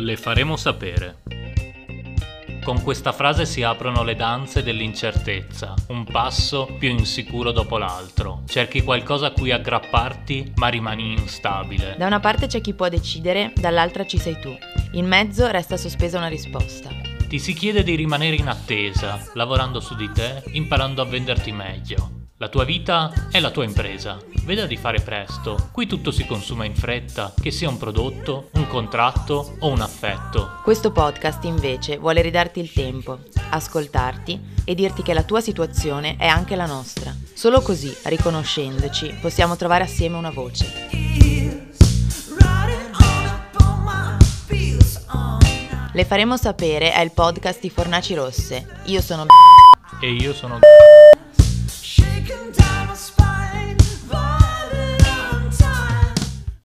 Le faremo sapere. Con questa frase si aprono le danze dell'incertezza, un passo più insicuro dopo l'altro. Cerchi qualcosa a cui aggrapparti, ma rimani instabile. Da una parte c'è chi può decidere, dall'altra ci sei tu. In mezzo resta sospesa una risposta. Ti si chiede di rimanere in attesa, lavorando su di te, imparando a venderti meglio. La tua vita è la tua impresa. Veda di fare presto. Qui tutto si consuma in fretta, che sia un prodotto, un contratto o un affetto. Questo podcast invece vuole ridarti il tempo, ascoltarti e dirti che la tua situazione è anche la nostra. Solo così, riconoscendoci, possiamo trovare assieme una voce. Le faremo sapere è il podcast di Fornaci Rosse. Io sono E io sono...